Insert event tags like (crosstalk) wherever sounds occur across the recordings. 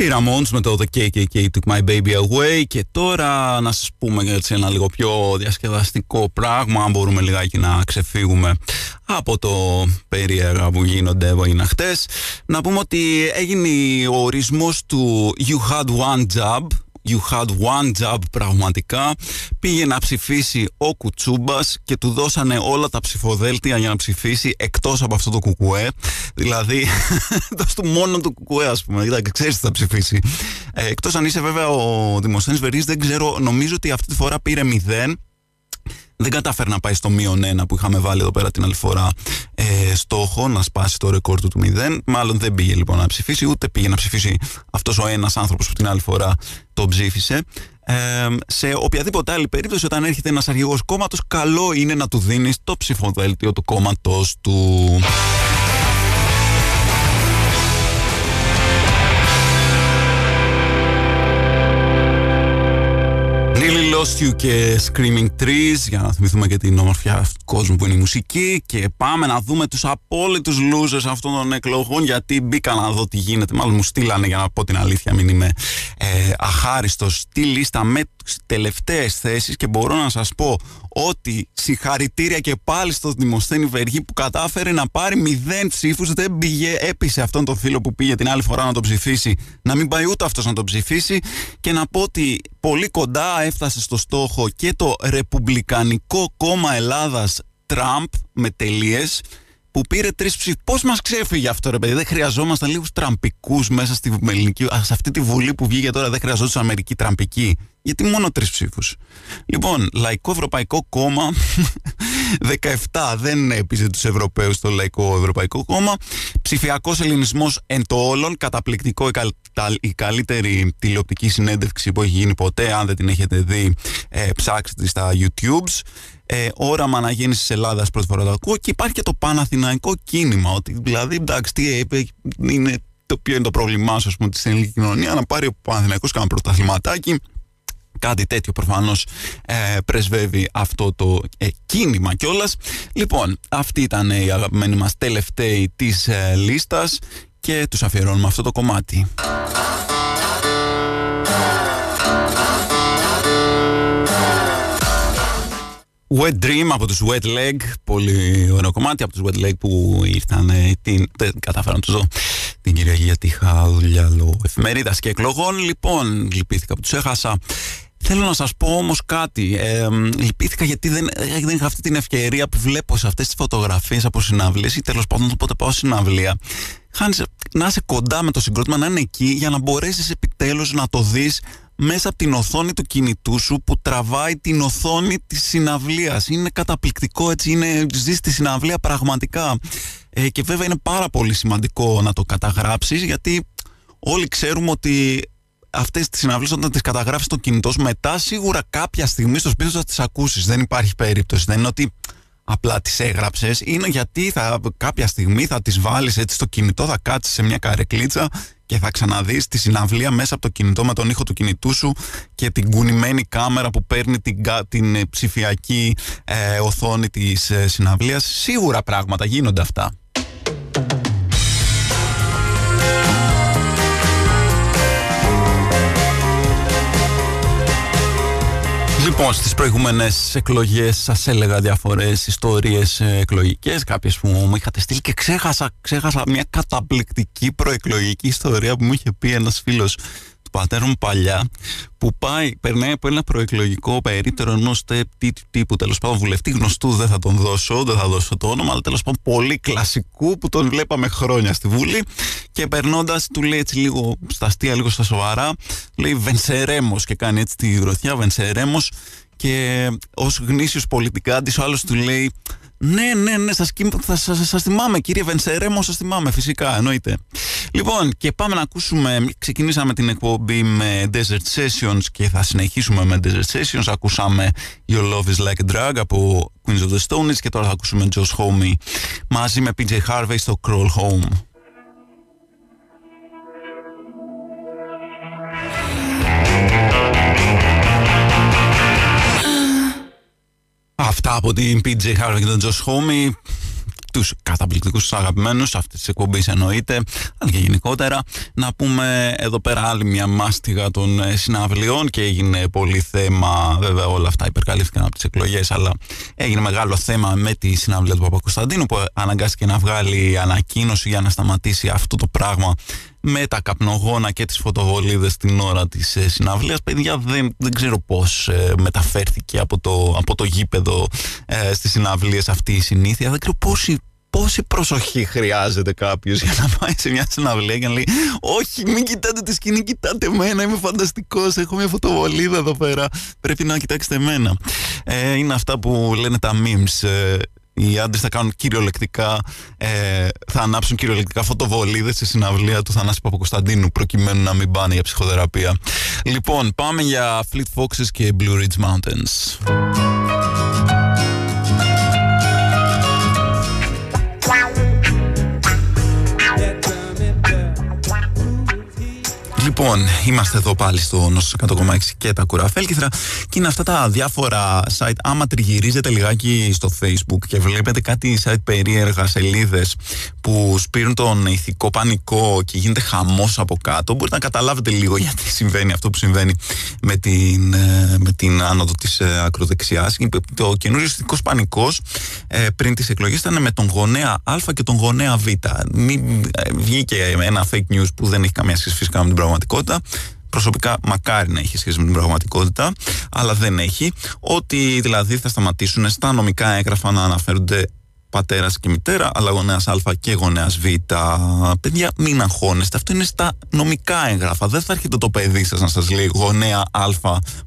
Οι Ramones με το The KKK Took My Baby Away και τώρα να σας πούμε έτσι ένα λίγο πιο διασκεδαστικό πράγμα αν μπορούμε λιγάκι να ξεφύγουμε από το περίεργα που γίνονται είναι χτες. Να πούμε ότι έγινε ο ορισμός του You Had One Job You had one job πραγματικά. Πήγε να ψηφίσει ο Κουτσούμπας και του δώσανε όλα τα ψηφοδέλτια για να ψηφίσει εκτός από αυτό το κουκουέ. Δηλαδή, (laughs) δώσ' του μόνο το κουκουέ ας πούμε. Κοιτάξτε, ξέρεις τι θα ψηφίσει. Ε, εκτός αν είσαι βέβαια ο Δημοσθένης Βερής, δεν ξέρω, νομίζω ότι αυτή τη φορά πήρε μηδέν δεν κατάφερε να πάει στο μείον ένα που είχαμε βάλει εδώ πέρα την άλλη φορά ε, στόχο να σπάσει το ρεκόρ του του 0. Μάλλον δεν πήγε λοιπόν να ψηφίσει, ούτε πήγε να ψηφίσει αυτός ο ένας άνθρωπος που την άλλη φορά το ψήφισε. Ε, σε οποιαδήποτε άλλη περίπτωση, όταν έρχεται ένας αρχηγός κόμματος, καλό είναι να του δίνεις το ψηφοδέλτιο του κόμματος του. Lost You και Screaming Trees για να θυμηθούμε και την ομορφιά του κόσμου που είναι η μουσική. Και πάμε να δούμε τους απόλυτους losers αυτών των εκλογών γιατί μπήκα να δω τι γίνεται. Μάλλον μου στείλανε για να πω την αλήθεια μην είμαι ε, αχάριστος στη λίστα με τις τελευταίες θέσεις. Και μπορώ να σας πω ότι συγχαρητήρια και πάλι στο Δημοσθένη Βεργή που κατάφερε να πάρει μηδέν ψήφους. Δεν πήγε, έπεισε αυτόν τον φίλο που πήγε την άλλη φορά να τον ψηφίσει, να μην πάει ούτε αυτός να τον ψηφίσει. Και να πω ότι πολύ κοντά έφτασε στο στόχο και το Ρεπουμπλικανικό Κόμμα Ελλάδας Τραμπ με τελείες που πήρε τρεις ψήφους. Πώς μας ξέφυγε αυτό, ρε παιδί. Δεν χρειαζόμασταν λίγους τραμπικούς μέσα στη ελληνική. Σε αυτή τη βουλή που βγήκε τώρα, δεν χρειαζόταν Αμερική τραμπική. Γιατί μόνο τρεις ψήφους. Λοιπόν, Λαϊκό Ευρωπαϊκό Κόμμα. (laughs) 17 δεν έπεισε τους Ευρωπαίους στο Λαϊκό Ευρωπαϊκό Κόμμα. Ψηφιακός ελληνισμός εν το όλων. Καταπληκτικό η, η καλύτερη τηλεοπτική συνέντευξη που έχει γίνει ποτέ. Αν δεν την έχετε δει, ε, ψάξτε στα YouTube ε, όραμα αναγέννηση της Ελλάδας πρώτη φορά το ακούω και υπάρχει και το παναθηναϊκό κίνημα. Ότι δηλαδή, εντάξει, τι ε, είναι το ποιο είναι το πρόβλημά σου, πούμε, στην ελληνικής κοινωνίας, να πάρει ο Παναθηναϊκός κάνα πρωταθληματάκι. Κάτι τέτοιο προφανώς ε, πρεσβεύει αυτό το ε, κίνημα κιόλας. Λοιπόν, αυτή ήταν η αγαπημένη μας τελευταίοι της ε, λίστας και τους αφιερώνουμε αυτό το κομμάτι. Wet Dream από τους Wet Leg, πολύ ωραίο κομμάτι από τους Wet Leg που ήρθαν την, δεν κατάφερα να τους δω την Κυριακή γιατί είχα δουλειά λόγω εφημερίδας και εκλογών λοιπόν λυπήθηκα που τους έχασα Θέλω να σας πω όμως κάτι. Ε, λυπήθηκα γιατί δεν, δεν είχα αυτή την ευκαιρία που βλέπω σε αυτές τις φωτογραφίες από συναυλίες ή τέλος πάντων πότε πάω συναυλία. Χάνεις, να είσαι κοντά με το συγκρότημα, να είναι εκεί για να μπορέσεις επιτέλους να το δεις μέσα από την οθόνη του κινητού σου που τραβάει την οθόνη της συναυλίας. Είναι καταπληκτικό έτσι, είναι, ζεις τη συναυλία πραγματικά. Ε, και βέβαια είναι πάρα πολύ σημαντικό να το καταγράψεις γιατί όλοι ξέρουμε ότι αυτές τις συναυλίες όταν τις καταγράφεις στο κινητό σου μετά σίγουρα κάποια στιγμή στο σπίτι σου θα τις ακούσεις. Δεν υπάρχει περίπτωση. Δεν είναι ότι απλά τις έγραψες. Είναι γιατί θα, κάποια στιγμή θα τις βάλεις έτσι στο κινητό, θα κάτσεις σε μια καρεκλίτσα και θα ξαναδείς τη συναυλία μέσα από το κινητό με τον ήχο του κινητού σου και την κουνημένη κάμερα που παίρνει την, την ε, ψηφιακή ε, οθόνη της ε, συναυλίας. Σίγουρα πράγματα γίνονται αυτά. Λοιπόν, στις προηγούμενες εκλογές σας έλεγα διάφορες ιστορίες ε, εκλογικές, κάποιες που μου είχατε στείλει και ξέχασα, ξέχασα μια καταπληκτική προεκλογική ιστορία που μου είχε πει ένας φίλος του πατέρα μου παλιά που πάει, περνάει από ένα προεκλογικό περίπτερο ενός τύπου τέλος πάντων βουλευτή γνωστού, δεν θα τον δώσω, δεν θα δώσω το όνομα, αλλά τέλος πάντων πολύ κλασικού που τον βλέπαμε χρόνια στη Βουλή. Και περνώντας, του λέει έτσι λίγο στα αστεία, λίγο στα σοβαρά, λέει Βενσερέμος και κάνει έτσι τη γροθιά, Βενσερέμος. Και ως γνήσιος πολιτικά τη, ο άλλος του λέει ναι, ναι, ναι, σας, σας, σας, σας θυμάμαι κύριε Βενσερέμο, σας θυμάμαι φυσικά, εννοείται. Λοιπόν, και πάμε να ακούσουμε. Ξεκινήσαμε την εκπομπή με Desert Sessions και θα συνεχίσουμε με Desert Sessions. Ακούσαμε Your Love is Like a Drug από Queens of the Stone και τώρα θα ακούσουμε Josh Homme μαζί με PJ Harvey στο Crawl Home. Αυτά από την PJ Harvey και τον Josh Homme τους καταπληκτικούς τους αγαπημένους αυτή τη εκπομπή εννοείται, αλλά και γενικότερα. Να πούμε εδώ πέρα άλλη μια μάστιγα των ε, συναυλιών και έγινε πολύ θέμα. Βέβαια, όλα αυτά υπερκαλύφθηκαν από τις εκλογές, αλλά έγινε μεγάλο θέμα με τη συναυλία του Παπα-Κωνσταντίνου που αναγκάστηκε να βγάλει ανακοίνωση για να σταματήσει αυτό το πράγμα με τα καπνογόνα και τις φωτοβολίδες την ώρα της ε, συναυλίας. Παιδιά, δεν, δεν ξέρω πώς ε, μεταφέρθηκε από το, από το γήπεδο ε, στις συναυλίες αυτή η συνήθεια. Δεν ξέρω πόση, πόση προσοχή χρειάζεται κάποιος για να πάει σε μια συναυλία και να λέει Όχι, μην κοιτάτε τη σκηνή, κοιτάτε εμένα. Είμαι φανταστικός. Έχω μια φωτοβολίδα εδώ πέρα. Πρέπει να κοιτάξετε εμένα. Ε, είναι αυτά που λένε τα memes. Ε, οι άντρες θα κάνουν κυριολεκτικά, ε, θα ανάψουν κυριολεκτικά φωτοβολίδες σε συναυλία του Θανάση Παπακοσταντίνου προκειμένου να μην πάνε για ψυχοθεραπεία. Λοιπόν, πάμε για Fleet Foxes και Blue Ridge Mountains. Λοιπόν, είμαστε εδώ πάλι στο Νόσο 100,6 και τα κουραφέλκυθρα και είναι αυτά τα διάφορα site. Άμα τριγυρίζετε λιγάκι στο facebook και βλέπετε κάτι site περίεργα σελίδες που σπείρουν τον ηθικό πανικό και γίνεται χαμός από κάτω, μπορείτε να καταλάβετε λίγο γιατί συμβαίνει αυτό που συμβαίνει με την, ε, με την άνοδο της ε, ακροδεξιάς. Το καινούριο ηθικός πανικός ε, πριν τις εκλογές ήταν με τον γονέα Α και τον γονέα Β. Βγήκε ένα fake news που δεν έχει καμία σχέση φυσικά με την πραγματικότητα. Προσωπικά μακάρι να έχει σχέση με την πραγματικότητα, αλλά δεν έχει. Ότι δηλαδή θα σταματήσουν στα νομικά έγγραφα να αναφέρονται πατέρας και μητέρα, αλλά γονέας Α και γονέας Β. Παιδιά, μην αγχώνεστε. Αυτό είναι στα νομικά έγγραφα. Δεν θα έρχεται το παιδί σας να σας λέει γονέα Α,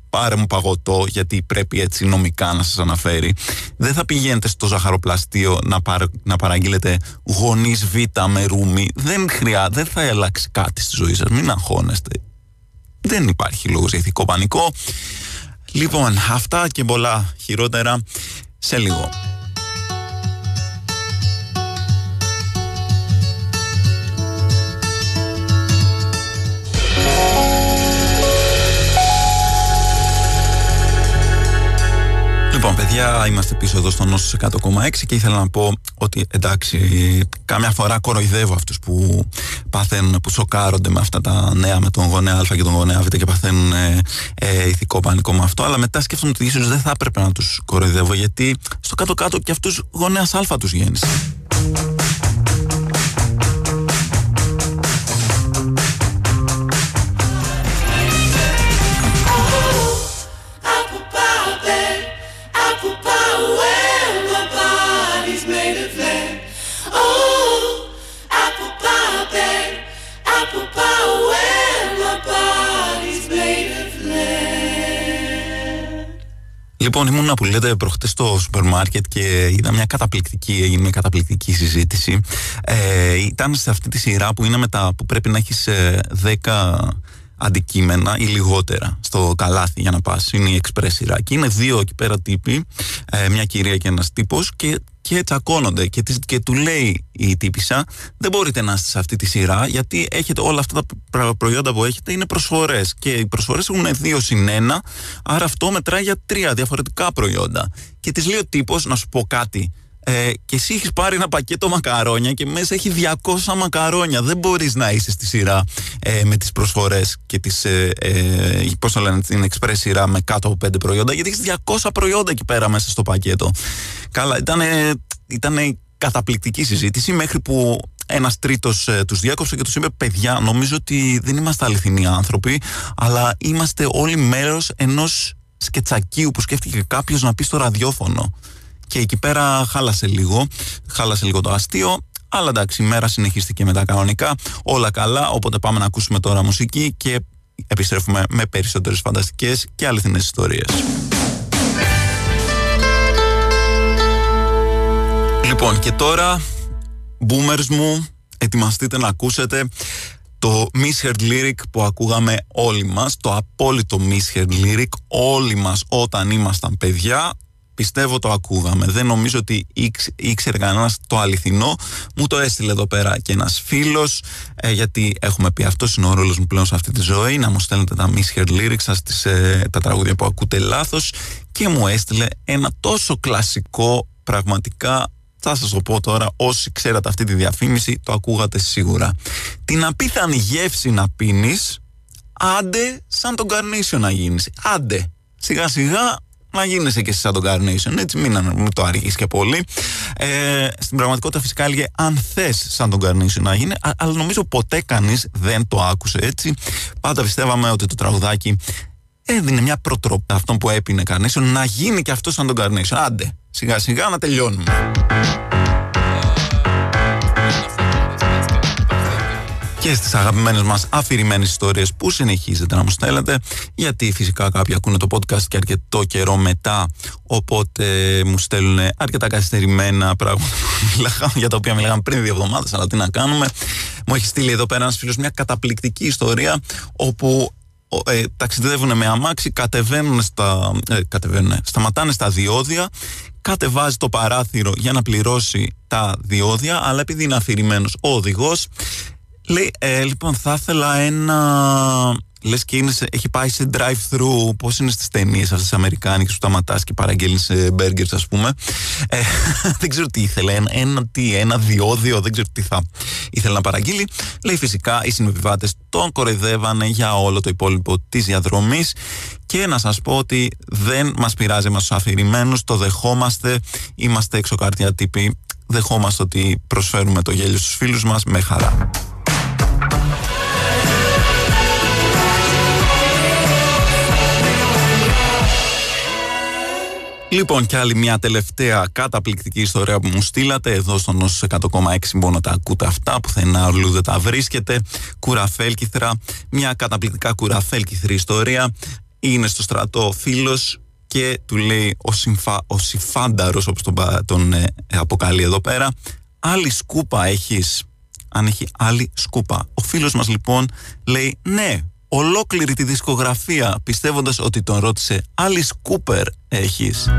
πάρε μου παγωτό, γιατί πρέπει έτσι νομικά να σας αναφέρει. Δεν θα πηγαίνετε στο ζαχαροπλαστείο να, να παραγγείλετε γονείς Β με ρούμι. Δεν χρειάζεται, δεν θα αλλάξει κάτι στη ζωή σας. Μην αγχώνεστε. Δεν υπάρχει λόγος για ηθικό πανικό. Λοιπόν, αυτά και πολλά χειρότερα σε λίγο. Λοιπόν, παιδιά, είμαστε πίσω εδώ στο Νόσο 100,6 και ήθελα να πω ότι εντάξει, κάμια φορά κοροϊδεύω αυτούς που παθαίνουν, που σοκάρονται με αυτά τα νέα με τον γονέα Α και τον γονέα Β και παθαίνουν ε, ε, ηθικό πανικό με αυτό. Αλλά μετά σκέφτομαι ότι ίσως δεν θα έπρεπε να τους κοροϊδεύω γιατί στο κάτω-κάτω και αυτούς γονέας Α τους γέννησε. Λοιπόν, ήμουν που λέτε προχτές στο σούπερ μάρκετ και είδα μια καταπληκτική, έγινε μια καταπληκτική συζήτηση. Ε, ήταν σε αυτή τη σειρά που είναι μετά που πρέπει να έχεις 10 ε, αντικείμενα ή λιγότερα στο καλάθι για να πας. Είναι η express σειρά. Και είναι δύο εκεί πέρα τύποι, ε, μια κυρία και ένας τύπος και, και τσακώνονται. Και, και του λέει η τύπησα, δεν μπορείτε να είστε σε αυτή τη σειρά γιατί έχετε όλα αυτά τα προϊόντα που έχετε είναι προσφορές. Και οι προσφορές έχουν δύο συν ένα, άρα αυτό μετράει για τρία διαφορετικά προϊόντα. Και της λέει ο τύπος, να σου πω κάτι, ε, και εσύ έχεις πάρει ένα πακέτο μακαρόνια και μέσα έχει 200 μακαρόνια. Δεν μπορείς να είσαι στη σειρά ε, με τις προσφορές και τις. Ε, ε, Πώς το λένε, την express σειρά με κάτω από 5 προϊόντα, γιατί έχεις 200 προϊόντα εκεί πέρα μέσα στο πακέτο. Καλά, ήταν ήτανε καταπληκτική συζήτηση μέχρι που ένας τρίτος ε, τους διάκοψε και τους είπε: Παιδιά, νομίζω ότι δεν είμαστε αληθινοί άνθρωποι, αλλά είμαστε όλοι μέρος ενός σκετσακίου που σκέφτηκε κάποιος να πει στο ραδιόφωνο. Και εκεί πέρα χάλασε λίγο, χάλασε λίγο το αστείο. Αλλά εντάξει, η μέρα συνεχίστηκε μετά κανονικά. Όλα καλά. Οπότε πάμε να ακούσουμε τώρα μουσική και επιστρέφουμε με περισσότερες φανταστικές και αληθινές ιστορίες. Λοιπόν, και τώρα, boomers μου, ετοιμαστείτε να ακούσετε το misheard lyric που ακούγαμε όλοι μας, το απόλυτο misheard lyric όλοι μας όταν ήμασταν παιδιά πιστεύω το ακούγαμε. Δεν νομίζω ότι ήξερε κανένας το αληθινό. Μου το έστειλε εδώ πέρα και ένας φίλος, ε, γιατί έχουμε πει αυτό είναι ο ρόλος μου πλέον σε αυτή τη ζωή. Να μου στέλνετε τα misheard lyrics σα, ε, τα τραγούδια που ακούτε λάθος. Και μου έστειλε ένα τόσο κλασικό, πραγματικά θα σας το πω τώρα, όσοι ξέρατε αυτή τη διαφήμιση, το ακούγατε σίγουρα. Την απίθανη γεύση να πίνεις, άντε σαν τον Carnation να γίνεις. Άντε. Σιγά σιγά να γίνεσαι και εσύ σαν τον Carnation. Έτσι, μην, μην το αργείς και πολύ. Ε, στην πραγματικότητα, φυσικά έλεγε αν θες σαν τον Carnation να γίνει, αλλά νομίζω ποτέ κανείς δεν το άκουσε έτσι. Πάντα πιστεύαμε ότι το τραγουδάκι έδινε μια προτροπή αυτόν που έπινε Carnation να γίνει και αυτό σαν τον Carnation. Άντε, σιγά σιγά να τελειώνουμε. Και στις αγαπημένες μας αφηρημένες ιστορίες που συνεχίζετε να μου στέλνετε γιατί φυσικά κάποιοι ακούνε το podcast και αρκετό καιρό μετά οπότε μου στέλνουν αρκετά καθυστερημένα πράγματα (laughs) για τα οποία μιλάγαμε πριν δύο εβδομάδες αλλά τι να κάνουμε. Μου έχει στείλει εδώ πέρα ένας φίλος μια καταπληκτική ιστορία όπου ε, ταξιδεύουν με αμάξι, κατεβαίνουν στα, ε, κατεβαίνουν, σταματάνε στα διόδια, κατεβάζει το παράθυρο για να πληρώσει τα διόδια, αλλά επειδή είναι αφηρημένος ο οδηγός, Λέει, ε, λοιπόν, θα ήθελα ένα. Λες και είναι έχει πάει σε drive-thru. Πώς είναι στις ταινίες αυτές τις Αμερικάνικες που σταματάς και παραγγέλνεις μπέργκερς, ας πούμε. Ε, (laughs) δεν ξέρω τι ήθελε. Ένα, ένα, τι, ένα διόδιο, δεν ξέρω τι θα ήθελε να παραγγείλει. Λέει, φυσικά, οι συνεπιβάτες τον κοροϊδεύανε για όλο το υπόλοιπο της διαδρομής. Και να σας πω ότι δεν μας πειράζει εμά τους αφηρημένους, το δεχόμαστε. Είμαστε εξωκάρτια τύποι. Δεχόμαστε ότι προσφέρουμε το γέλιο στους φίλους μας με χαρά. Λοιπόν, και άλλη μια τελευταία καταπληκτική ιστορία που μου στείλατε εδώ στο Νόσο 100,6 μόνο τα ακούτε αυτά, που θα αλλού δεν τα βρίσκετε. Κουραφέλκυθρα, μια καταπληκτικά κουραφέλκυθρη ιστορία. Είναι στο στρατό φίλος και του λέει ο, συμφα, ο Συμφάνταρος όπως τον, τον ε, αποκαλεί εδώ πέρα άλλη σκούπα έχεις αν έχει άλλη σκούπα ο φίλος μας λοιπόν λέει ναι ολόκληρη τη δισκογραφία πιστεύοντας ότι τον ρώτησε Alice Cooper έχεις;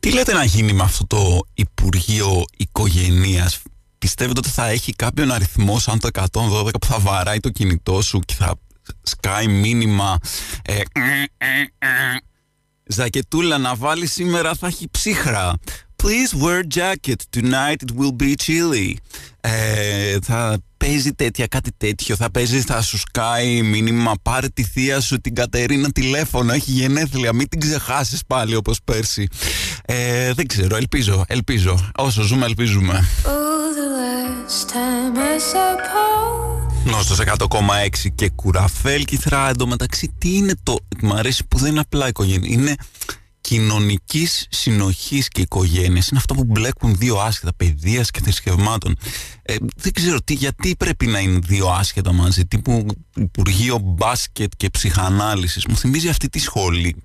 Τι λέτε να γίνει με αυτό το Υπουργείο Οικογενείας Πιστεύετε ότι θα έχει κάποιον αριθμό σαν το 112 που θα βαράει το κινητό σου και θα σκάει μήνυμα ε, Ζακετούλα να βάλει σήμερα θα έχει ψύχρα. Please wear jacket. Tonight it will be chilly. Ε, θα παίζει τέτοια, κάτι τέτοιο. Θα παίζει, θα σου σκάει μήνυμα. Πάρε τη θεία σου την Κατερίνα τηλέφωνο. Έχει γενέθλια. Μην την ξεχάσεις πάλι όπως πέρσι. Ε, δεν ξέρω, ελπίζω, ελπίζω. Όσο ζούμε, ελπίζουμε. Νόστος 100,6 και κουραφέλ κυθρά εντωμεταξύ τι είναι το μ' αρέσει που δεν είναι απλά οικογένεια είναι κοινωνικής συνοχής και οικογένειας. Είναι αυτό που μπλέκουν δύο άσχετα παιδεία και θρησκευμάτων. Ε, δεν ξέρω τι, γιατί πρέπει να είναι δύο άσχετα μαζί. Τύπου Υπουργείο Μπάσκετ και Ψυχανάλυσης. Μου θυμίζει αυτή τη σχολή.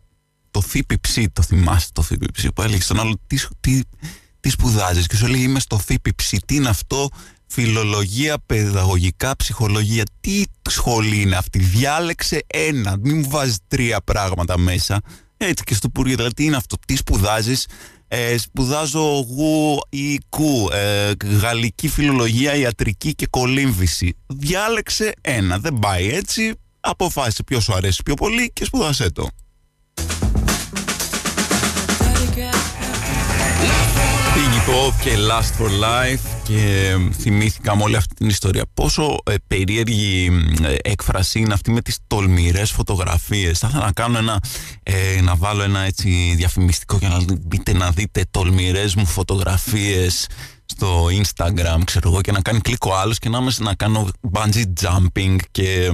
Το ΦΠΨ, το θυμάστε το ΦΠΨ που έλεγε στον άλλο τι, τι, τι σπουδάζεις. Και σου λέει Είμαι στο ΦΠΨ. Τι είναι αυτό, φιλολογία, παιδαγωγικά, ψυχολογία. Τι σχολή είναι αυτή; Διάλεξε ένα. Μην μου βάζεις τρία πράγματα μέσα. Έτσι και στο Υπουργείο. Δηλαδή, τι είναι αυτό. Τι σπουδάζεις; Ε, σπουδάζω γου ή κου. Ε, γαλλική φιλολογία, ιατρική και κολύμβηση. Διάλεξε ένα. Δεν πάει έτσι. Αποφάσισε ποιος σου αρέσει πιο πολύ και σπουδάσέ το. Iggy και Last for Life και θυμήθηκα με όλη αυτή την ιστορία. Πόσο ε, περίεργη ε, έκφραση είναι αυτή με τις τολμηρές φωτογραφίες. Θα ήθελα να κάνω ένα ε, να βάλω ένα έτσι διαφημιστικό για να μπείτε να δείτε τολμηρές μου φωτογραφίες στο Instagram ξέρω εγώ και να κάνει κλικ ο άλλος και να, να κάνω bungee jumping και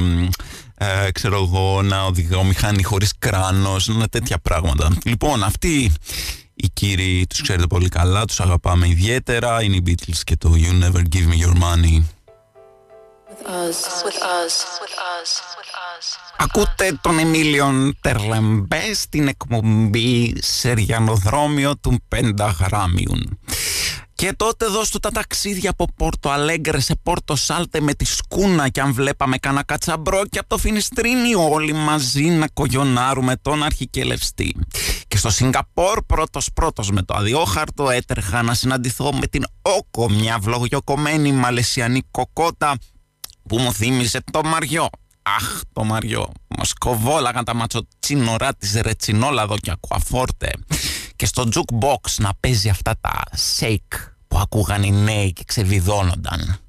ε, ξέρω εγώ να οδηγώ μηχανή χωρίς κράνος να τέτοια πράγματα. Λοιπόν αυτή οι κύριοι τους ξέρετε πολύ καλά, τους αγαπάμε ιδιαίτερα. Είναι οι Beatles και το You Never Give Me Your Money. With us, with us, with us, with us. Ακούτε τον Εμίλιον Τερλεμπέ στην εκπομπή Σεριανοδρόμιο του Πενταγράμιουν. Και τότε δώσ' τα ταξίδια από Πόρτο Αλέγκρε σε Πόρτο Σάλτε με τη σκούνα και αν βλέπαμε κανένα κατσαμπρό και από το Φινιστρίνι όλοι μαζί να κογιονάρουμε τον αρχικελευστή. Και στο Σιγκαπόρ πρώτος πρώτος με το αδιόχαρτο έτρεχα να συναντηθώ με την Όκο μια βλογιοκομμένη μαλαισιανή κοκότα που μου θύμισε το Μαριό. Αχ, το Μαριό. Μας κοβόλαγαν τα ματσοτσίνορά της Ρετσινόλαδο και Ακουαφόρτε. Και στο jukebox να παίζει αυτά τα shake που ακούγαν οι νέοι και ξεβιδώνονταν.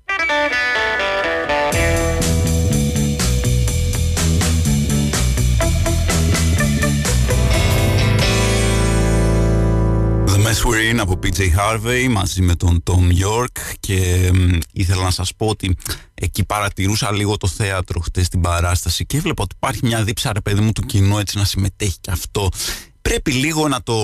Mess We're In από PJ Harvey μαζί με τον Tom York και ήθελα να σας πω ότι εκεί παρατηρούσα λίγο το θέατρο χτες στην παράσταση και έβλεπα ότι υπάρχει μια δίψα ρε παιδί μου του κοινού έτσι να συμμετέχει και αυτό πρέπει λίγο να το,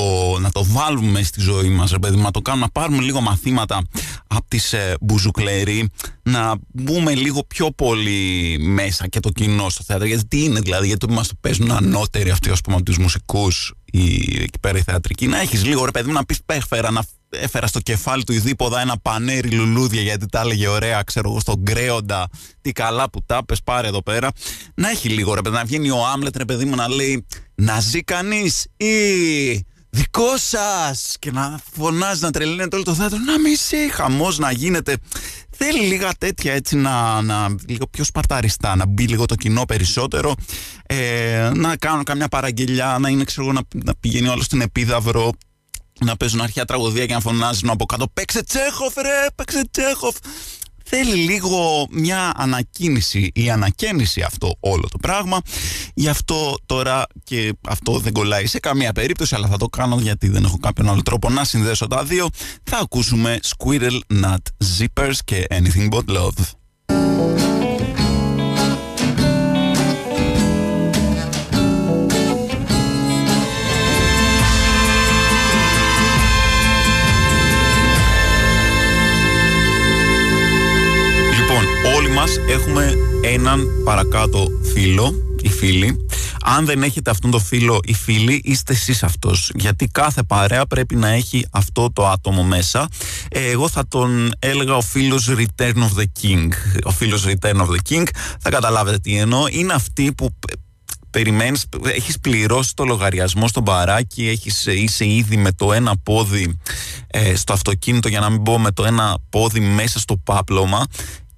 να το βάλουμε στη ζωή μας, ρε παιδί, να το κάνουμε, να πάρουμε λίγο μαθήματα από τις ε, μπουζουκλέρι, να μπούμε λίγο πιο πολύ μέσα και το κοινό στο θέατρο. Γιατί τι είναι δηλαδή, γιατί μας το παίζουν ανώτεροι αυτοί, ας πούμε, από τους μουσικούς; Ή εκεί πέρα οι θεατρικοί. Να έχεις λίγο, ρε παιδί μου, να πεις πέφερα, να έφερα στο κεφάλι του ειδήποδα ένα πανέρι λουλούδια γιατί τα έλεγε ωραία, ξέρω εγώ, στον κρέοντα. Τι καλά που τα πες, πάρε εδώ πέρα. Να έχει λίγο ρε παιδί, να βγαίνει ο Άμλετ, ρε παιδί μου, να λέει να ζει κανείς ή δικό σας και να φωνάζει, να τρελαίνεται όλο το θέατρο, να μισεί, χαμός να γίνεται. Θέλει λίγα τέτοια έτσι να, να λίγο πιο σπαρταριστά, να μπει λίγο το κοινό περισσότερο, ε, να κάνουν καμιά παραγγελιά, να είναι ξέρω να, να πηγαίνει όλος στην επίδαυρο, να παίζουν αρχαία τραγωδία και να φωνάζουν από κάτω «Παίξε Τσέχοφ ρε, παίξε Τσέχοφ». Θέλει λίγο μια ανακίνηση ή ανακαίνιση αυτό όλο το πράγμα. Γι' αυτό τώρα και αυτό δεν κολλάει σε καμία περίπτωση, αλλά θα το κάνω γιατί δεν έχω κάποιον άλλο τρόπο να συνδέσω τα δύο. Θα ακούσουμε Squirrel Nut Zippers και Anything But Love. Μας έχουμε έναν παρακάτω φίλο ή φίλη. Αν δεν έχετε αυτόν το φίλο ή φίλη, είστε εσείς αυτός. Γιατί κάθε παρέα πρέπει να έχει αυτό το άτομο μέσα. Ε, εγώ θα τον έλεγα ο φίλος Return of the King. Ο φίλος Return of the King, θα καταλάβετε τι εννοώ. Είναι αυτοί που περιμένεις, έχεις πληρώσει το λογαριασμό στο μπαράκι, έχεις, είσαι ήδη με το ένα πόδι ε, στο αυτοκίνητο για να μην πω με το ένα πόδι μέσα στο πάπλωμα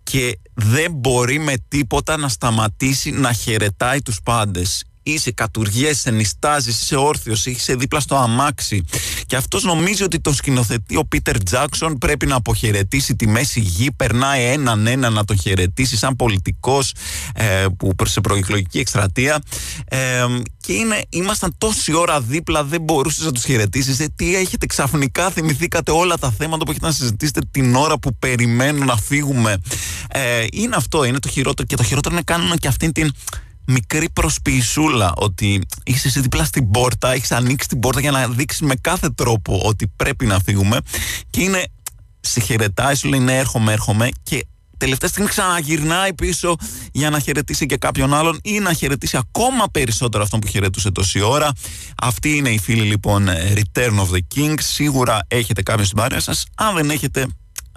και δεν μπορεί με τίποτα να σταματήσει να χαιρετάει τους πάντες είσαι κατουργέσαι, νιστάζεις, είσαι όρθιος, είσαι δίπλα στο αμάξι. Και αυτός νομίζει ότι το σκηνοθετεί ο Πίτερ Τζάκσον πρέπει να αποχαιρετήσει τη μέση γη, περνάει έναν ένα να τον χαιρετήσει σαν πολιτικός ε, που σε προεκλογική εκστρατεία. Ε, και είναι, ήμασταν τόση ώρα δίπλα δεν μπορούσες να τους χαιρετήσεις. Ε, τι έχετε ξαφνικά θυμηθήκατε όλα τα θέματα που έχετε να συζητήσετε την ώρα που περιμένουν να φύγουμε. Ε, είναι αυτό, είναι το χειρότερο και το χειρότερο είναι κάνουν και αυτήν την μικρή προσποιησούλα ότι είσαι εσύ δίπλα στην πόρτα, έχεις ανοίξει την πόρτα για να δείξεις με κάθε τρόπο ότι πρέπει να φύγουμε και είναι σε χαιρετάει, σου λέει ναι έρχομαι, έρχομαι και τελευταία στιγμή ξαναγυρνάει πίσω για να χαιρετήσει και κάποιον άλλον ή να χαιρετήσει ακόμα περισσότερο αυτόν που χαιρετούσε τόση ώρα. Αυτή είναι η φίλη λοιπόν Return of the King. Σίγουρα έχετε κάποιον στην παρέα σας. Αν δεν έχετε,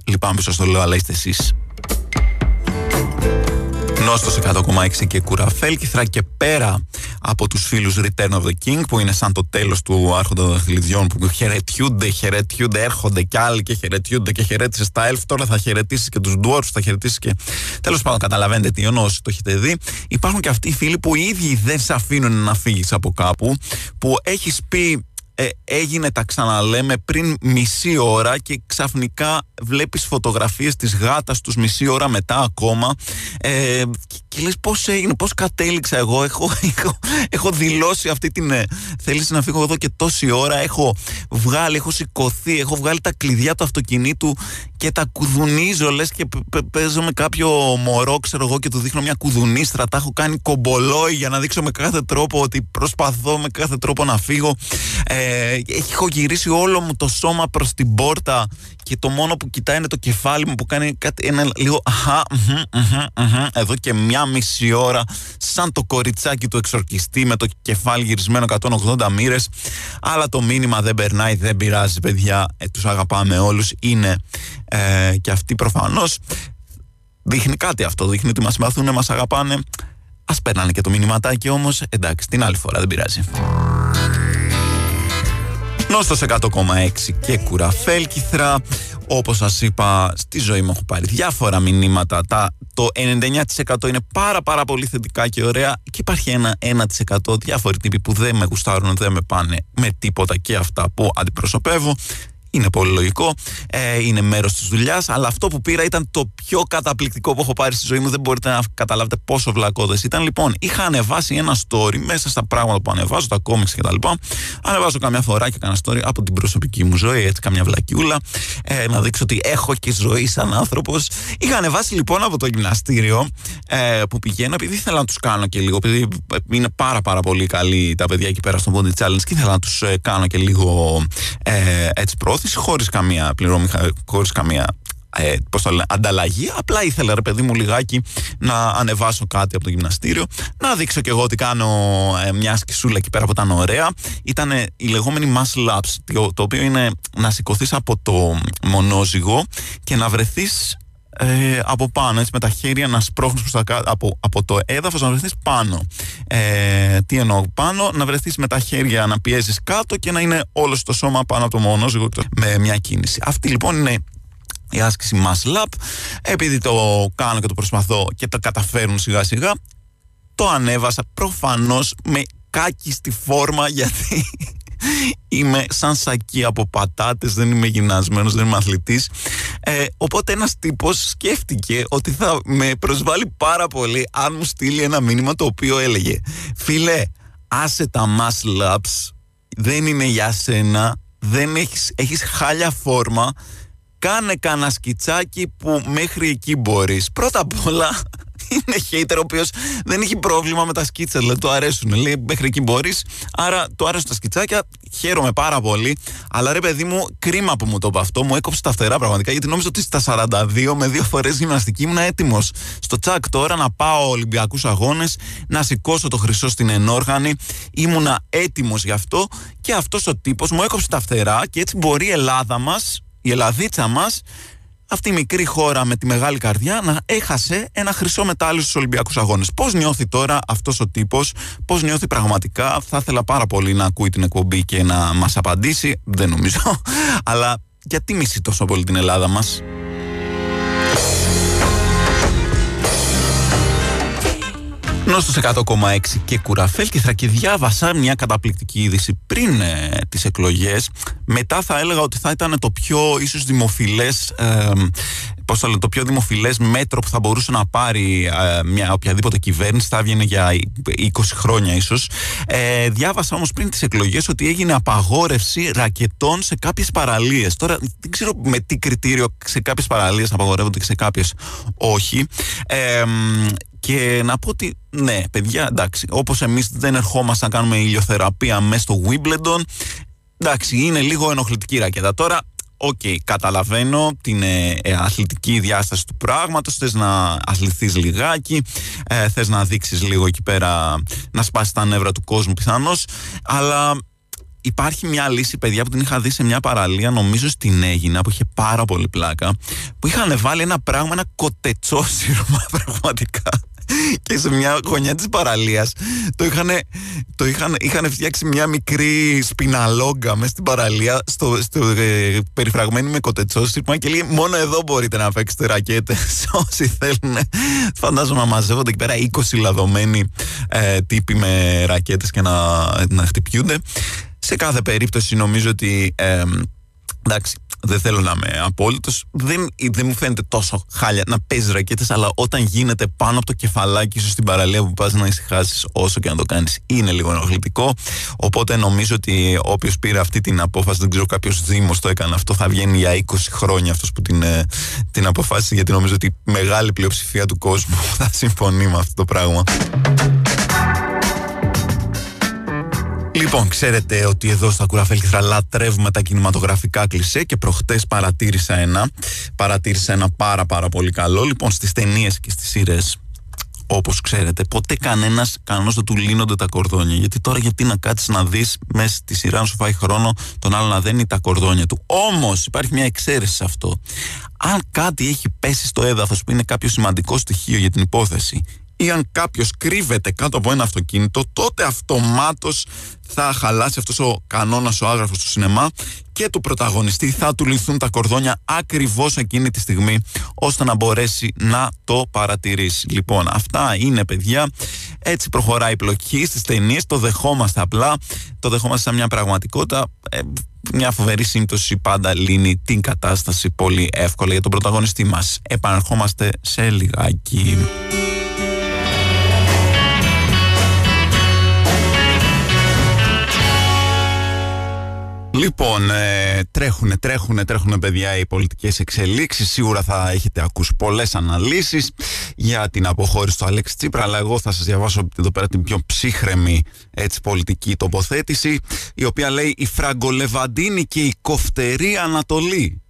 λυπάμαι που σας το λέω, αλλά είστε εσείς γνώστος 100,6 και κουραφέλκυθρα και πέρα από τους φίλους Return of the King που είναι σαν το τέλος του Άρχοντα των Δαχτυλιδιών που χαιρετιούνται, χαιρετιούνται, έρχονται κι άλλοι και χαιρετιούνται και χαιρέτησε τα Elf. Τώρα θα χαιρετήσει και τους Dwarfs, θα χαιρετήσει και. Τέλος πάντων, καταλαβαίνετε τι εννοώ όσοι το έχετε δει. Υπάρχουν και αυτοί οι φίλοι που οι ίδιοι δεν σε αφήνουν να φύγεις από κάπου, που έχεις πει ε, έγινε τα ξαναλέμε πριν μισή ώρα και ξαφνικά βλέπεις φωτογραφίες της γάτας τους μισή ώρα μετά ακόμα. Ε, και, λες πώς έγινε, πώς κατέληξα εγώ έχω, έχω, έχω δηλώσει αυτή την ε, θέληση να φύγω εδώ και τόση ώρα έχω βγάλει, έχω σηκωθεί έχω βγάλει τα κλειδιά του αυτοκινήτου και τα κουδουνίζω λες και παίζω με κάποιο μωρό ξέρω εγώ και του δείχνω μια κουδουνίστρα τα έχω κάνει κομπολόι για να δείξω με κάθε τρόπο ότι προσπαθώ με κάθε τρόπο να φύγω. Ε, έχω γυρίσει όλο μου το σώμα προς την πόρτα και το μόνο που κοιτάει είναι το κεφάλι μου που κάνει κάτι ένα λίγο αχα, εδώ και μια μισή ώρα σαν το κοριτσάκι του εξορκιστή με το κεφάλι γυρισμένο 180 μοίρες. Αλλά το μήνυμα δεν περνάει, δεν πειράζει παιδιά, ε, τους αγαπάμε όλους. Είναι ε, και αυτοί προφανώς δείχνει κάτι αυτό, δείχνει ότι μας συμπαθούν, μας αγαπάνε. Ας περνάνε και το μηνυματάκι όμως. Εντάξει την άλλη φορά δεν πειράζει Νόστος 100,6 και κουραφέλκυθρα. Όπως σας είπα, στη ζωή μου έχω πάρει διάφορα μηνύματα. Τα, το 99% είναι πάρα πάρα πολύ θετικά και ωραία. Και υπάρχει ένα 1% διάφοροι τύποι που δεν με γουστάρουν, δεν με πάνε με τίποτα και αυτά που αντιπροσωπεύω. Είναι πολύ λογικό. Ε, είναι μέρος της δουλειάς. Αλλά αυτό που πήρα ήταν το πιο καταπληκτικό που έχω πάρει στη ζωή μου. Δεν μπορείτε να καταλάβετε πόσο βλακώδες ήταν. Λοιπόν, είχα ανεβάσει ένα story μέσα στα πράγματα που ανεβάζω, τα κόμιξ κτλ. Ανεβάζω καμιά φορά και κάνα story από την προσωπική μου ζωή, έτσι καμιά βλακιούλα. Ε, να δείξω ότι έχω και ζωή σαν άνθρωπος. Είχα ανεβάσει λοιπόν από το γυμναστήριο ε, που πηγαίνω, επειδή ήθελα να τους κάνω και λίγο. Επειδή είναι πάρα πάρα πολύ καλοί τα παιδιά εκεί πέρα στο Body Challenge και ήθελα να τους ε, κάνω και λίγο ε, έτσι πρόθεση χωρίς χωρίς καμία πληρωμή, χωρίς καμία ε, πώς το λένε, ανταλλαγή. Απλά ήθελα ρε παιδί μου λιγάκι να ανεβάσω κάτι από το γυμναστήριο, να δείξω κι εγώ ότι κάνω ε, μια σκισούλα εκεί πέρα που ήταν ωραία. Ήταν η λεγόμενη muscle ups, το, οποίο είναι να σηκωθείς από το μονόζυγο και να βρεθείς ε, από πάνω, έτσι με τα χέρια να σπρώχνεις προς τα από, από το έδαφος να βρεθείς πάνω. Ε, τι εννοώ πάνω, να βρεθείς με τα χέρια να πιέζεις κάτω και να είναι όλο το σώμα πάνω από το μονόζυγο με μια κίνηση. Αυτή λοιπόν είναι η άσκηση muscle up. Επειδή το κάνω και το προσπαθώ και τα καταφέρουν σιγά σιγά, το ανέβασα προφανώς με κάκι στη φόρμα (laughs) γιατί είμαι σαν σακί από πατάτες, δεν είμαι γυμνασμένος, δεν είμαι αθλητής. Ε, οπότε ένας τύπος σκέφτηκε ότι θα με προσβάλλει πάρα πολύ αν μου στείλει ένα μήνυμα το οποίο έλεγε «Φίλε, άσε τα muscle ups, δεν είναι για σένα, δεν έχεις, έχεις χάλια φόρμα, κάνε κανένα σκιτσάκι που μέχρι εκεί μπορείς». Πρώτα απ' όλα είναι hater ο οποίος δεν έχει πρόβλημα με τα σκίτσα. Δηλαδή του αρέσουν. Λέει μέχρι εκεί μπορείς. Άρα του άρεσαν τα σκιτσάκια. Χαίρομαι πάρα πολύ. Αλλά ρε παιδί μου, κρίμα που μου το είπε αυτό. Μου έκοψε τα φτερά πραγματικά γιατί νόμιζα ότι στα 42 με δύο φορές γυμναστική ήμουν έτοιμος. Στο τσακ τώρα να πάω Ολυμπιακούς Αγώνες, να σηκώσω το χρυσό στην ενόργανη. Ήμουνα έτοιμος γι' αυτό και αυτός ο τύπος μου έκοψε τα φτερά και έτσι μπορεί η Ελλάδα μας, η Ελλαδίτσα μας, αυτή η μικρή χώρα με τη μεγάλη καρδιά να έχασε ένα χρυσό μετάλλιο στους Ολυμπιακούς Αγώνες. Πώς νιώθει τώρα αυτός ο τύπος, πώς νιώθει πραγματικά, θα ήθελα πάρα πολύ να ακούει την εκπομπή και να μας απαντήσει, δεν νομίζω, (laughs) αλλά γιατί μισεί τόσο πολύ την Ελλάδα μας; Νόστος 100,6 και κουραφέλκυθρα και διάβασα μια καταπληκτική είδηση πριν ε, τις εκλογές. Μετά θα έλεγα ότι θα ήταν το πιο ίσως δημοφιλές, ε, πώς θα λέω, το πιο δημοφιλές μέτρο που θα μπορούσε να πάρει ε, μια οποιαδήποτε κυβέρνηση. Θα έβγαινε για 20 χρόνια ίσως. Ε, διάβασα όμως πριν τις εκλογές ότι έγινε απαγόρευση ρακετών σε κάποιες παραλίες. Τώρα δεν ξέρω με τι κριτήριο σε κάποιες παραλίες απαγορεύονται και σε κάποιες όχι. Ε, και να πω ότι ναι, παιδιά, εντάξει, όπως εμείς δεν ερχόμαστε να κάνουμε ηλιοθεραπεία μέσα στο Wimbledon, εντάξει, είναι λίγο ενοχλητική ρακέτα. Τώρα, OK, okay, καταλαβαίνω την ε, ε, αθλητική διάσταση του πράγματος. Θες να αθληθείς λιγάκι, ε, θες να δείξεις λίγο εκεί πέρα, να σπάσεις τα νεύρα του κόσμου πιθανώς. Αλλά υπάρχει μια λύση, παιδιά, που την είχα δει σε μια παραλία, νομίζω στην Έγινα, που είχε πάρα πολύ πλάκα, που είχαν βάλει ένα πράγμα, ένα κοτετσόσυρμα (laughs) πραγματικά. Και σε μια γωνιά της παραλίας το είχαν, το είχαν, είχαν φτιάξει μια μικρή σπιναλόγκα μέσα στην παραλία στο, στο ε, περιφραγμένη με κοτετσόσυρμα και λέει μόνο εδώ μπορείτε να παίξετε ρακέτες (laughs) όσοι θέλουν φαντάζομαι να μαζεύονται εκεί πέρα 20 λαδωμένοι ε, τύποι με ρακέτες και να, να χτυπιούνται σε κάθε περίπτωση νομίζω ότι ε, εντάξει δεν θέλω να είμαι απόλυτος. Δεν, δεν μου φαίνεται τόσο χάλια να παίζεις ρακέτες, αλλά όταν γίνεται πάνω από το κεφαλάκι σου στην παραλία που πας να ησυχάσεις, όσο και να το κάνεις, είναι λίγο ενοχλητικό. Οπότε νομίζω ότι όποιος πήρε αυτή την απόφαση, δεν ξέρω κάποιος Δήμος το έκανε αυτό, θα βγαίνει για 20 χρόνια αυτός που την, ε, την αποφάσισε, γιατί νομίζω ότι η μεγάλη πλειοψηφία του κόσμου (laughs) θα συμφωνεί με αυτό το πράγμα. Λοιπόν, ξέρετε ότι εδώ στα Κουραφέλκυθρα λατρεύουμε τα κινηματογραφικά κλισέ και προχτές παρατήρησα ένα, παρατήρησα ένα πάρα πάρα πολύ καλό. Λοιπόν, στις ταινίες και στις σειρές Όπως ξέρετε, ποτέ κανένας κανένας δεν του λύνονται τα κορδόνια. Γιατί τώρα, γιατί να κάτσεις να δεις μέσα στη σειρά να σου φάει χρόνο τον άλλο να δένει τα κορδόνια του. Όμως υπάρχει μια εξαίρεση σε αυτό. Αν κάτι έχει πέσει στο έδαφος που είναι κάποιο σημαντικό στοιχείο για την υπόθεση ή αν κάποιος κρύβεται κάτω από ένα αυτοκίνητο, τότε αυτομάτως θα χαλάσει αυτός ο κανόνας ο άγραφος του σινεμά και του πρωταγωνιστή θα του λυθούν τα κορδόνια ακριβώς εκείνη τη στιγμή ώστε να μπορέσει να το παρατηρήσει. Λοιπόν, αυτά είναι παιδιά, έτσι προχωράει η πλοκή στις ταινίες, το δεχόμαστε απλά, το δεχόμαστε σαν μια πραγματικότητα, ε, μια φοβερή σύμπτωση πάντα λύνει την κατάσταση πολύ εύκολα για τον πρωταγωνιστή μας. Επαναρχόμαστε σε λιγάκι. Λοιπόν, ε, τρέχουνε, τρέχουνε, τρέχουνε παιδιά οι πολιτικές εξελίξεις. Σίγουρα θα έχετε ακούσει πολλές αναλύσεις για την αποχώρηση του Αλέξη Τσίπρα, αλλά εγώ θα σας διαβάσω εδώ πέρα την πιο ψύχρεμη έτσι, πολιτική τοποθέτηση, η οποία λέει «Η Φραγκολεβαντίνη και η Κοφτερή Ανατολή».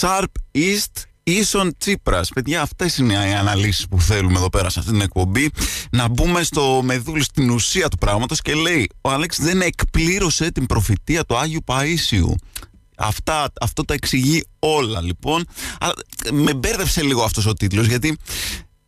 Sharp East Ίσον Τσίπρας. Παιδιά, αυτές είναι οι αναλύσεις που θέλουμε εδώ πέρα σε αυτή την εκπομπή. Να μπούμε στο μεδούλη στην ουσία του πράγματος και λέει: Ο Αλέξης δεν εκπλήρωσε την προφητεία του Άγιου Παίσιου. Αυτά, αυτό τα εξηγεί όλα λοιπόν. Αλλά με μπέρδευσε λίγο αυτός ο τίτλος γιατί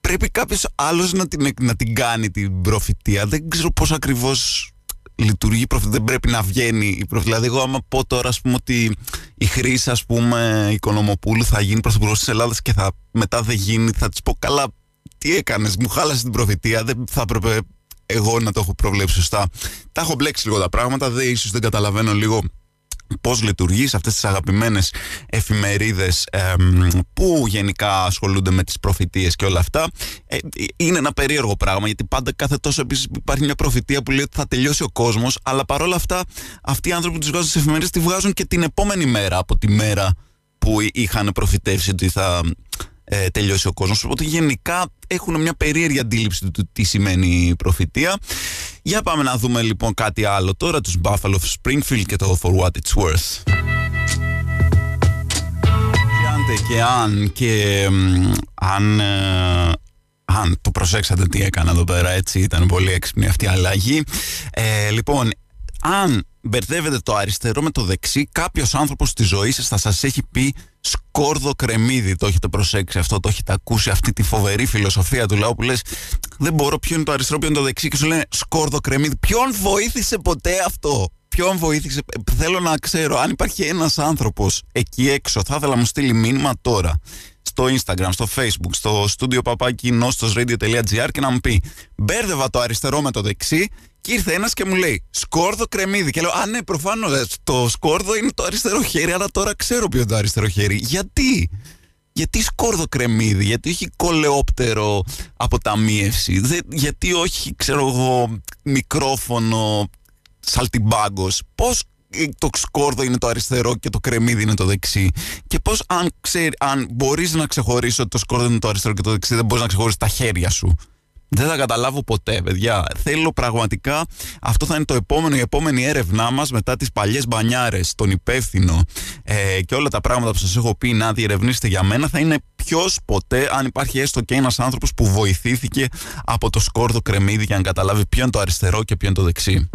πρέπει κάποιος άλλος να την, να την κάνει την προφητεία. Δεν ξέρω πώς ακριβώς λειτουργεί προφητεία. Δεν πρέπει να βγαίνει η προφητεία. Δηλαδή, εγώ άμα πω τώρα ας πούμε, ότι η χρήση ας πούμε Οικονομοπούλου θα γίνει πρωθυπουργός της Ελλάδας και θα, μετά δεν γίνει, θα της πω καλά τι έκανες, μου χάλασες την προφητεία, δεν θα έπρεπε εγώ να το έχω προβλέψει σωστά. Τα έχω μπλέξει λίγο τα πράγματα, δεν, ίσως δεν καταλαβαίνω λίγο πώς λειτουργείς σε αυτές τις αγαπημένες εφημερίδες που γενικά ασχολούνται με τις προφητείες και όλα αυτά. Ε, είναι ένα περίεργο πράγμα γιατί πάντα κάθε τόσο επίσης υπάρχει μια προφητεία που λέει ότι θα τελειώσει ο κόσμος αλλά παρόλα αυτά αυτοί οι άνθρωποι που τις βγάζουν στις εφημερίδες τη βγάζουν και την επόμενη μέρα από τη μέρα που είχαν προφητεύσει ότι θα ε, τελειώσει ο κόσμος. Οπότε γενικά έχουν μια περίεργη αντίληψη του τι σημαίνει προφητεία. Για πάμε να δούμε λοιπόν κάτι άλλο τώρα, τους Buffalo Springfield και το For What It's Worth. Και αν και αν, ε, αν το προσέξατε τι έκανα εδώ πέρα έτσι ήταν πολύ έξυπνη αυτή η αλλαγή. Ε, λοιπόν αν μπερδεύετε το αριστερό με το δεξί, κάποιος άνθρωπος στη ζωή σας θα σας έχει πει σκόρδο κρεμμύδι. Το έχετε προσέξει αυτό, το έχετε ακούσει αυτή τη φοβερή φιλοσοφία του λαού που λες: Δεν μπορώ, ποιο είναι το αριστερό, ποιο είναι το δεξί, και σου λένε σκόρδο κρεμμύδι. Ποιον βοήθησε ποτέ αυτό, Ποιον βοήθησε, θέλω να ξέρω αν υπάρχει ένας άνθρωπος εκεί έξω. Θα ήθελα να μου στείλει μήνυμα τώρα στο Instagram, στο Facebook, στο studio papaki και να μου πει μπέρδευα το αριστερό με το δεξί και ήρθε ένας και μου λέει Σκόρδο κρεμμύδι. Και λέω Α, ναι, προφανώς το σκόρδο είναι το αριστερό χέρι, αλλά τώρα ξέρω ποιο είναι το αριστερό χέρι. Γιατί; Γιατί σκόρδο κρεμμύδι, γιατί όχι κολεόπτερο αποταμίευση, δε, γιατί όχι, ξέρω εγώ, μικρόφωνο σαλτιμπάγκος; Πώς το σκόρδο είναι το αριστερό και το κρεμμύδι είναι το δεξί; Και πώς, αν, αν μπορείς να ξεχωρίσει ότι το σκόρδο είναι το αριστερό και το δεξί, δεν μπορείς να ξεχωρίσεις τα χέρια σου; Δεν θα καταλάβω ποτέ, παιδιά. Θέλω πραγματικά, αυτό θα είναι το επόμενο, η επόμενη έρευνά μας μετά τις παλιές μπανιάρες, τον υπεύθυνο ε, και όλα τα πράγματα που σας έχω πει να διερευνήσετε για μένα, θα είναι ποιος ποτέ, αν υπάρχει έστω και ένας άνθρωπος που βοηθήθηκε από το σκόρδο κρεμμύδι για να καταλάβει ποιο είναι το αριστερό και ποιο είναι το δεξί.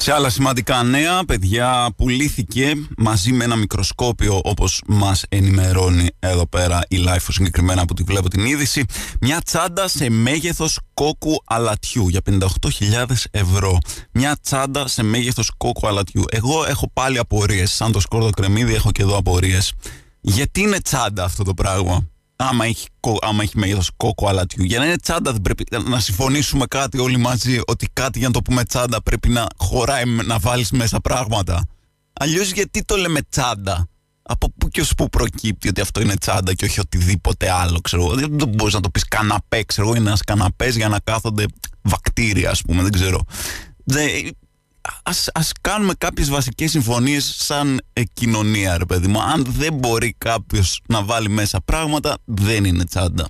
Σε άλλα σημαντικά νέα, παιδιά, πουλήθηκε μαζί με ένα μικροσκόπιο όπως μας ενημερώνει εδώ πέρα η Life συγκεκριμένα που τη βλέπω την είδηση μια τσάντα σε μέγεθος κόκκου αλατιού για 58.000 ευρώ. Μια τσάντα σε μέγεθος κόκκου αλατιού. Εγώ έχω πάλι απορίες, σαν το σκόρδο κρεμμύδι έχω και εδώ απορίες. Γιατί είναι τσάντα αυτό το πράγμα; Άμα έχει, άμα έχει μέγεθος κόκο αλατιού. Για να είναι τσάντα δεν πρέπει να συμφωνήσουμε κάτι όλοι μαζί ότι κάτι για να το πούμε τσάντα πρέπει να χωράει να βάλεις μέσα πράγματα. Αλλιώς γιατί το λέμε τσάντα; Από πού και ως πού προκύπτει ότι αυτό είναι τσάντα και όχι οτιδήποτε άλλο, ξέρω Δεν μπορείς να το πεις καναπέ, ξέρω Είναι ένας καναπές για να κάθονται βακτήρια, ας πούμε, δεν ξέρω. Δεν, ας, ας κάνουμε κάποιες βασικές συμφωνίες σαν ε, κοινωνία, ρε παιδί μου. Αν δεν μπορεί κάποιος να βάλει μέσα πράγματα, δεν είναι τσάντα.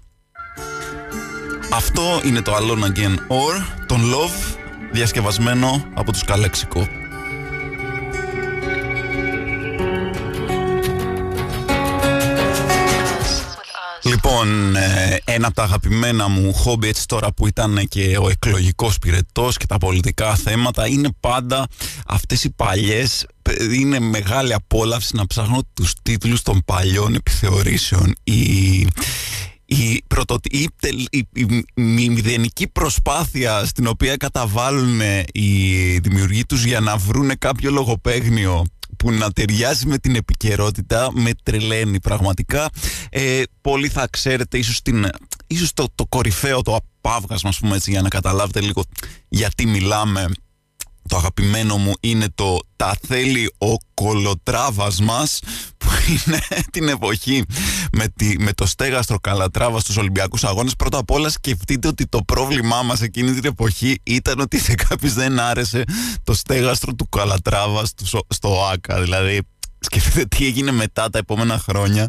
Αυτό είναι το Alone Again Or, τον Love, διασκευασμένο από τους Καλέξικο. Λοιπόν, ε, ένα από τα αγαπημένα μου χόμπι έτσι τώρα που ήταν και ο εκλογικός πυρετός και τα πολιτικά θέματα είναι πάντα αυτές οι παλιές είναι μεγάλη απόλαυση να ψάχνω τους τίτλους των παλιών επιθεωρήσεων. Η, η, η, η, η, μηδενική προσπάθεια στην οποία καταβάλουν οι δημιουργοί τους για να βρούνε κάποιο λογοπαίγνιο που να ταιριάζει με την επικαιρότητα με τρελαίνει πραγματικά. Ε, πολλοί θα ξέρετε ίσως, την, ίσως το, το κορυφαίο, το απάβγασμα ας πούμε έτσι για να καταλάβετε λίγο γιατί μιλάμε το αγαπημένο μου είναι το «Τα θέλει ο κολοτράβας μας» που είναι την εποχή με, τη, με το στέγαστρο Καλατράβα στους Ολυμπιακούς Αγώνες. Πρώτα απ' όλα σκεφτείτε ότι το πρόβλημά μας εκείνη την εποχή ήταν ότι σε κάποιους δεν άρεσε το στέγαστρο του Καλατράβα στο, στο ΆΚΑ. Δηλαδή σκεφτείτε τι έγινε μετά τα επόμενα χρόνια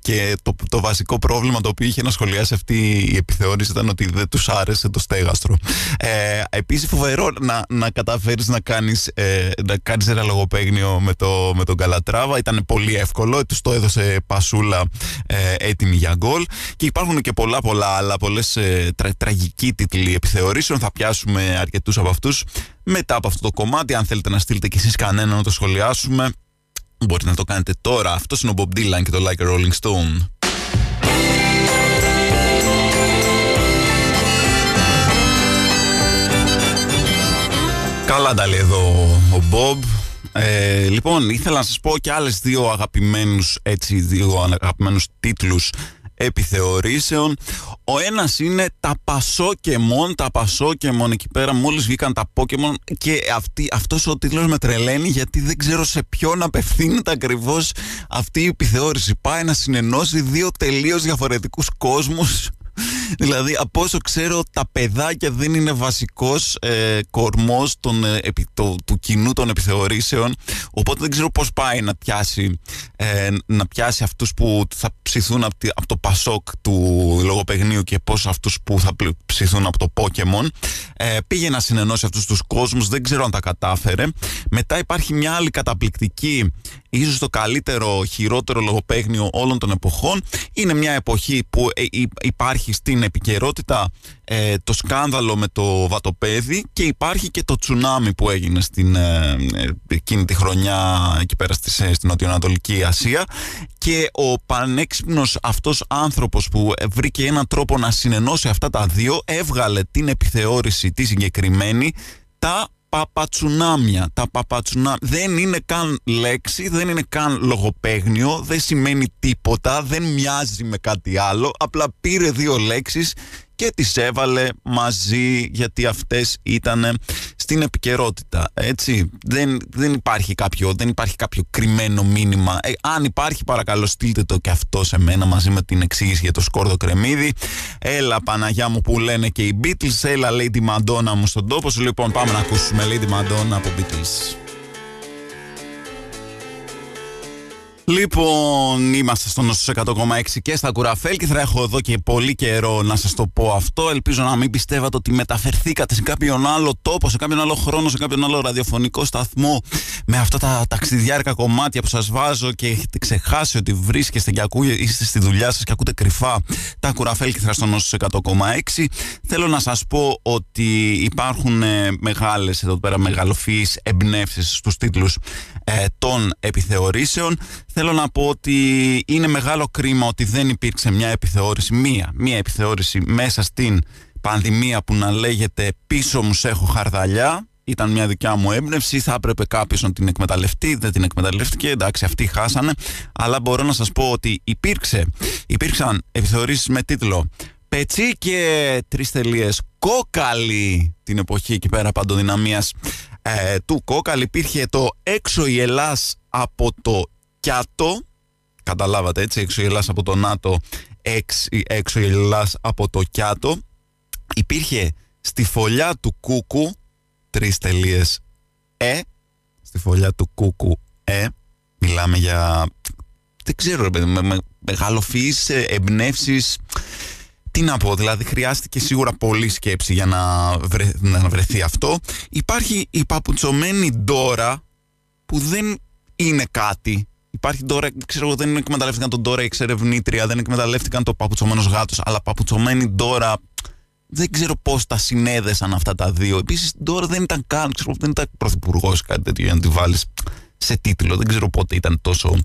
και το, το βασικό πρόβλημα το οποίο είχε να σχολιάσει αυτή η επιθεώρηση ήταν ότι δεν τους άρεσε το στέγαστρο. Ε, επίσης φοβερό να, να καταφέρεις να κάνεις, ε, να κάνεις ένα λογοπαίγνιο με, το, με τον Καλατράβα. Ήταν πολύ εύκολο, τους το έδωσε πασούλα ε, έτοιμη για γκολ και υπάρχουν και πολλά πολλά άλλα, πολλές ε, τρα, τραγικοί τίτλοι επιθεωρήσεων. Θα πιάσουμε αρκετούς από αυτούς μετά από αυτό το κομμάτι. Αν θέλετε να στείλετε κι εσείς κανένα να το σχολιάσουμε Μπορείτε να το κάνετε τώρα. Αυτό είναι ο Bob Dylan και το Like a Rolling Stone. Καλά τα λέει εδώ ο Bob. Ε, λοιπόν, ήθελα να σας πω και άλλες δύο αγαπημένους, έτσι, δύο αγαπημένους τίτλους επιθεωρήσεων. Ο ένας είναι τα Πασόκεμον, τα Πασόκεμον εκεί πέρα μόλις βγήκαν τα Pokemon και αυτή, αυτός ο τίτλος με τρελαίνει γιατί δεν ξέρω σε ποιον απευθύνεται ακριβώς αυτή η επιθεώρηση. Πάει να συνενώσει δύο τελείως διαφορετικούς κόσμους (laughs) δηλαδή, από όσο ξέρω, τα παιδάκια δεν είναι βασικός ε, κορμός των, ε, του κοινού των επιθεωρήσεων. Οπότε δεν ξέρω πώς πάει να πιάσει, ε, να πιάσει αυτούς που θα ψηθούν από, από το Πασόκ του λογοπαιγνίου και πώς αυτούς που θα ψηθούν από το Pokemon. Ε, πήγε να συνενώσει αυτούς τους κόσμους, δεν ξέρω αν τα κατάφερε. Μετά υπάρχει μια άλλη καταπληκτική ίσως το καλύτερο, χειρότερο λογοπαίγνιο όλων των εποχών. Είναι μια εποχή που ε, υπάρχει στην επικαιρότητα ε, το σκάνδαλο με το βατοπέδι και υπάρχει και το τσουνάμι που έγινε στην, ε, εκείνη τη χρονιά εκεί πέρα στη, στην Νοτιοανατολική Ασία. Και ο πανέξυπνος αυτός άνθρωπος που βρήκε έναν τρόπο να συνενώσει αυτά τα δύο έβγαλε την επιθεώρηση τη συγκεκριμένη τα παπατσουνάμια. Τα παπατσουνάμια δεν είναι καν λέξη, δεν είναι καν λογοπαίγνιο, δεν σημαίνει τίποτα, δεν μοιάζει με κάτι άλλο. Απλά πήρε δύο λέξεις και τις έβαλε μαζί γιατί αυτές ήταν στην επικαιρότητα. Έτσι, δεν, δεν, υπάρχει κάποιο, δεν υπάρχει κάποιο κρυμμένο μήνυμα. Ε, αν υπάρχει παρακαλώ στείλτε το και αυτό σε μένα μαζί με την εξήγηση για το σκόρδο κρεμμύδι. Έλα Παναγιά μου που λένε και οι Beatles, έλα Lady Madonna μου στον τόπο σου. Λοιπόν πάμε να ακούσουμε Lady Madonna από Beatles. Λοιπόν, είμαστε στο Νόσο 100,6 και στα Κουραφέλ και θα έχω εδώ και πολύ καιρό να σας το πω αυτό. Ελπίζω να μην πιστεύατε ότι μεταφερθήκατε σε κάποιον άλλο τόπο, σε κάποιον άλλο χρόνο, σε κάποιον άλλο ραδιοφωνικό σταθμό με αυτά τα ταξιδιάρικα κομμάτια που σας βάζω και έχετε ξεχάσει ότι βρίσκεστε και ακούγε, είστε στη δουλειά σας και ακούτε κρυφά τα Κουραφέλ και θα στο Νόσο 100,6. Θέλω να σας πω ότι υπάρχουν ε, μεγάλες εδώ πέρα μεγαλοφυείς εμπνεύσεις στους τίτλους ε, των επιθεωρήσεων. Θέλω να πω ότι είναι μεγάλο κρίμα ότι δεν υπήρξε μια επιθεώρηση, μία, μία επιθεώρηση μέσα στην πανδημία που να λέγεται πίσω μου σε έχω χαρδαλιά ήταν μια δικιά μου έμπνευση. Θα έπρεπε κάποιος να την εκμεταλλευτεί. Δεν την εκμεταλλευτήκε. Εντάξει, αυτοί χάσανε. Αλλά μπορώ να σας πω ότι υπήρξε, υπήρξαν επιθεωρήσεις με τίτλο Πετσί και τρεις τελείες κόκαλη την εποχή εκεί πέρα παντοδυναμίας ε, του κόκαλη. Υπήρχε το έξω η Ελλάς από το Κιάτο. Καταλάβατε έτσι, έξω η Ελλάς από το ΝΑΤΟ, έξω η Ελλάς από το Κιάτο. Υπήρχε στη φωλιά του Κούκου τρεις τελείες ε στη φωλιά του Κούκου ε μιλάμε για δεν ξέρω ρε παιδί με, με μεγαλοφυείς ε, εμπνεύσεις τι να πω, δηλαδή χρειάστηκε σίγουρα πολύ σκέψη για να, να βρεθεί αυτό. Υπάρχει η παπουτσωμένη Ντόρα που δεν είναι κάτι. Υπάρχει Ντόρα, ξέρω εγώ, δεν εκμεταλλεύτηκαν τον Ντόρα η εξερευνήτρια, δεν εκμεταλλεύτηκαν το παπουτσωμένος γάτος, αλλά παπουτσωμένη Ντόρα δεν ξέρω πώς τα συνέδεσαν αυτά τα δύο. Επίσης, τώρα δεν ήταν καν, ξέρω, δεν ήταν πρωθυπουργός κάτι τέτοιο για να τη βάλεις σε τίτλο. Δεν ξέρω πότε ήταν τόσο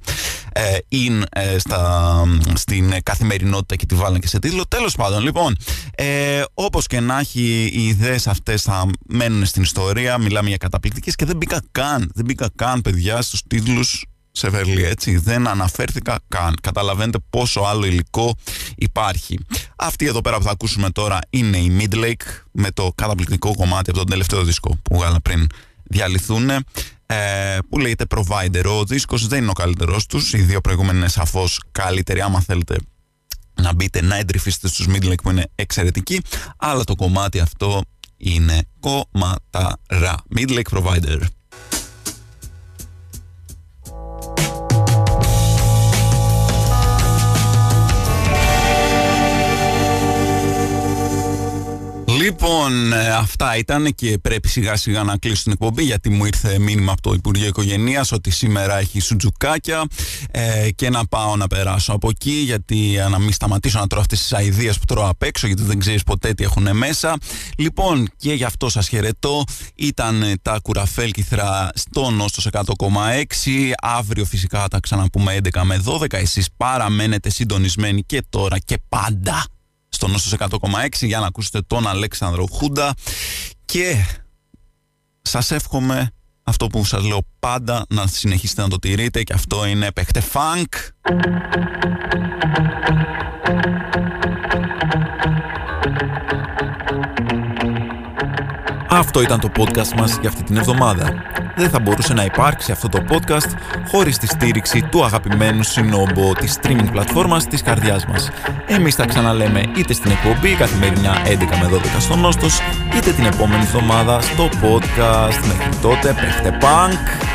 ε, in ε, στα, στην καθημερινότητα και τη βάλανε και σε τίτλο. Τέλος πάντων, λοιπόν, ε, όπως και να έχει, οι ιδέες αυτές θα μένουν στην ιστορία. Μιλάμε για καταπληκτικές και δεν μπήκα καν, δεν μπήκα καν, παιδιά, στους τίτλους σε Βερλί, έτσι. Δεν αναφέρθηκα καν. Καταλαβαίνετε πόσο άλλο υλικό υπάρχει. Αυτή εδώ πέρα που θα ακούσουμε τώρα είναι η Midlake με το καταπληκτικό κομμάτι από τον τελευταίο δίσκο που βγάλα πριν διαλυθούν ε, που λέγεται Provider. Ο δίσκος δεν είναι ο καλύτερος τους. Οι δύο προηγούμενοι είναι σαφώς καλύτεροι. Άμα θέλετε να μπείτε να εντρυφήσετε στους Midlake που είναι εξαιρετικοί. Αλλά το κομμάτι αυτό είναι κομματαρά. Midlake Provider. Λοιπόν, ε, αυτά ήταν και πρέπει σιγά σιγά να κλείσω την εκπομπή γιατί μου ήρθε μήνυμα από το Υπουργείο Οικογενεία ότι σήμερα έχει σουτζουκάκια ε, και να πάω να περάσω από εκεί γιατί να μην σταματήσω να τρώω αυτές τις αειδίε που τρώω απ' έξω γιατί δεν ξέρεις ποτέ τι έχουν μέσα. Λοιπόν, και γι' αυτό σας χαιρετώ. Ήταν τα κουραφέλκυθρα στο Νόστο 100,6. Αύριο φυσικά θα τα ξαναπούμε 11 με 12. Εσείς παραμένετε συντονισμένοι και τώρα και πάντα στο Νόστος 100,6 για να ακούσετε τον Αλέξανδρο Χούντα. Και σας εύχομαι αυτό που σας λέω πάντα να συνεχίσετε να το τηρείτε. Και αυτό είναι παίχτε φανκ. Αυτό ήταν το podcast μας για αυτή την εβδομάδα. Δεν θα μπορούσε να υπάρξει αυτό το podcast χωρίς τη στήριξη του αγαπημένου συνόμπο της streaming πλατφόρμας της καρδιάς μας. Εμείς θα ξαναλέμε είτε στην εκπομπή καθημερινά 11 με 12 στο Νόστος, είτε την επόμενη εβδομάδα στο podcast. Μέχρι τότε, παίχτε punk!